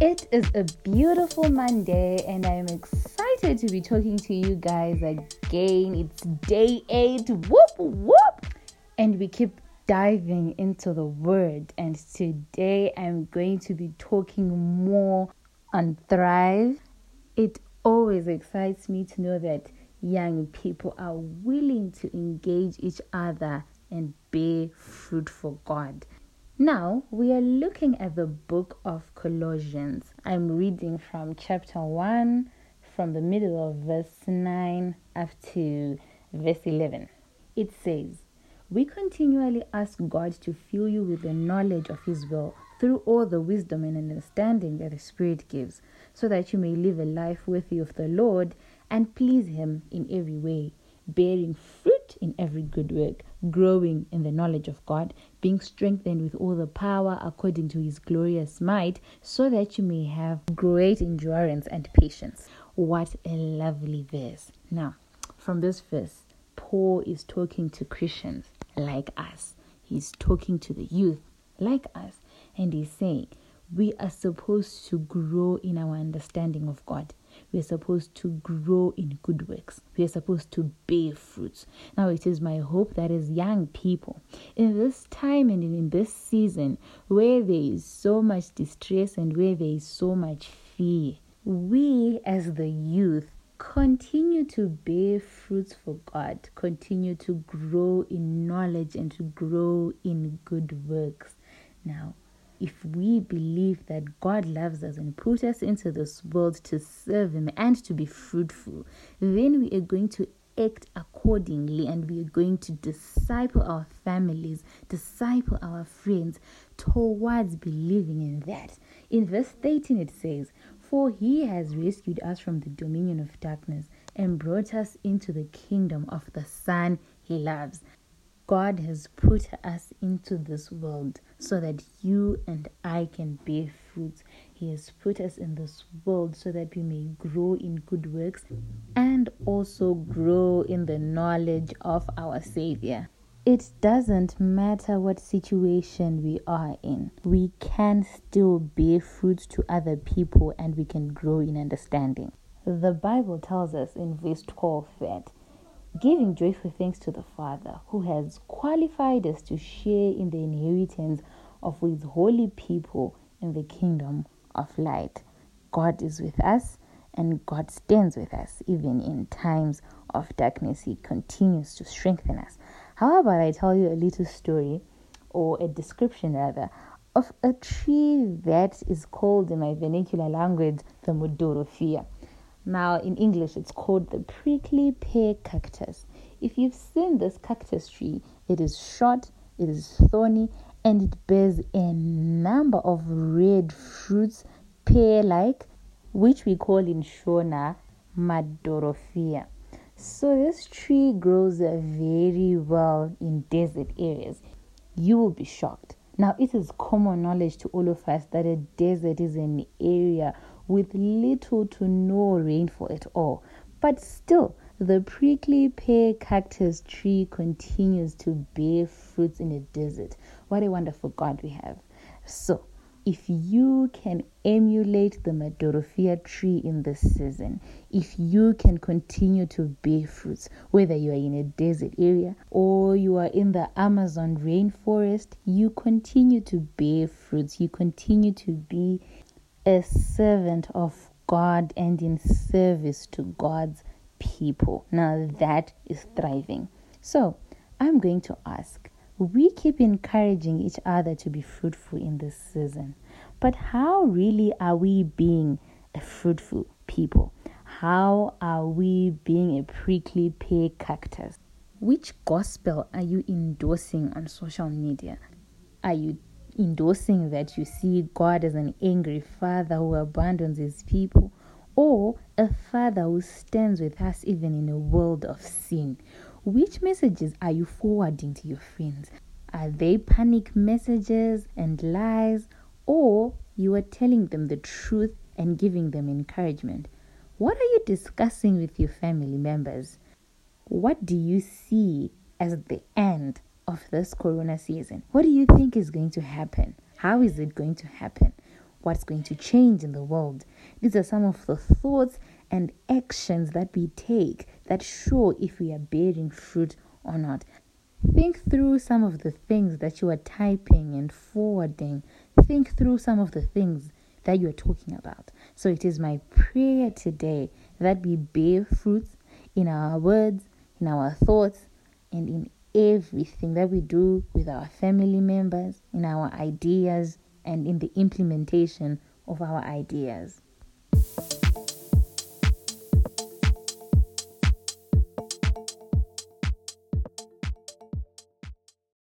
It is a beautiful Monday, and I am excited to be talking to you guys again. It's day eight, whoop whoop, and we keep diving into the word. And today I'm going to be talking more on Thrive. It always excites me to know that young people are willing to engage each other and bear fruit for God. Now, we are looking at the book of Colossians. I'm reading from chapter 1, from the middle of verse 9 up to verse 11. It says, We continually ask God to fill you with the knowledge of His will through all the wisdom and understanding that the Spirit gives, so that you may live a life worthy of the Lord and please Him in every way, bearing fruit in every good work, growing in the knowledge of God, being strengthened with all the power according to his glorious might, so that you may have great endurance and patience. What a lovely verse. Now, from this verse, Paul is talking to Christians like us, he's talking to the youth like us, and he's saying, We are supposed to grow in our understanding of God we are supposed to grow in good works. We are supposed to bear fruits. Now, it is my hope that as young people, in this time and in this season where there is so much distress and where there is so much fear, we as the youth continue to bear fruits for God, continue to grow in knowledge and to grow in good works. Now, if we believe that God loves us and put us into this world to serve Him and to be fruitful, then we are going to act accordingly and we are going to disciple our families, disciple our friends towards believing in that. In verse 13, it says, For He has rescued us from the dominion of darkness and brought us into the kingdom of the Son He loves. God has put us into this world so that you and I can bear fruits. He has put us in this world so that we may grow in good works and also grow in the knowledge of our Savior. It doesn't matter what situation we are in, we can still bear fruits to other people and we can grow in understanding. The Bible tells us in verse 12 that giving joyful thanks to the Father who has qualified us to share in the inheritance of his holy people in the kingdom of light. God is with us and God stands with us even in times of darkness. He continues to strengthen us. How about I tell you a little story or a description rather of a tree that is called in my vernacular language the Mudorofia. Now, in English, it's called the prickly pear cactus. If you've seen this cactus tree, it is short, it is thorny, and it bears a number of red fruits, pear like, which we call in Shona Madorophia. So, this tree grows very well in desert areas. You will be shocked. Now, it is common knowledge to all of us that a desert is an area with little to no rainfall at all. But still, the prickly pear cactus tree continues to bear fruits in the desert. What a wonderful God we have. So, if you can emulate the Madorophia tree in this season, if you can continue to bear fruits, whether you are in a desert area or you are in the Amazon rainforest, you continue to bear fruits, you continue to be a servant of God and in service to God's people. Now that is thriving. So I'm going to ask we keep encouraging each other to be fruitful in this season, but how really are we being a fruitful people? How are we being a prickly pear cactus? Which gospel are you endorsing on social media? Are you endorsing that you see God as an angry father who abandons his people, or a father who stands with us even in a world of sin. Which messages are you forwarding to your friends? Are they panic messages and lies, or you are telling them the truth and giving them encouragement? What are you discussing with your family members? What do you see as the end of this corona season. What do you think is going to happen? How is it going to happen? what's going to change in the world. These are some of the thoughts and actions that we take that show if we are bearing fruit or not. Think through some of the things that you are typing and forwarding. Think through some of the things that you are talking about. So it is my prayer today that we bear fruit in our words, in our thoughts, and in everything that we do with our family members, in our ideas, and in the implementation of our ideas.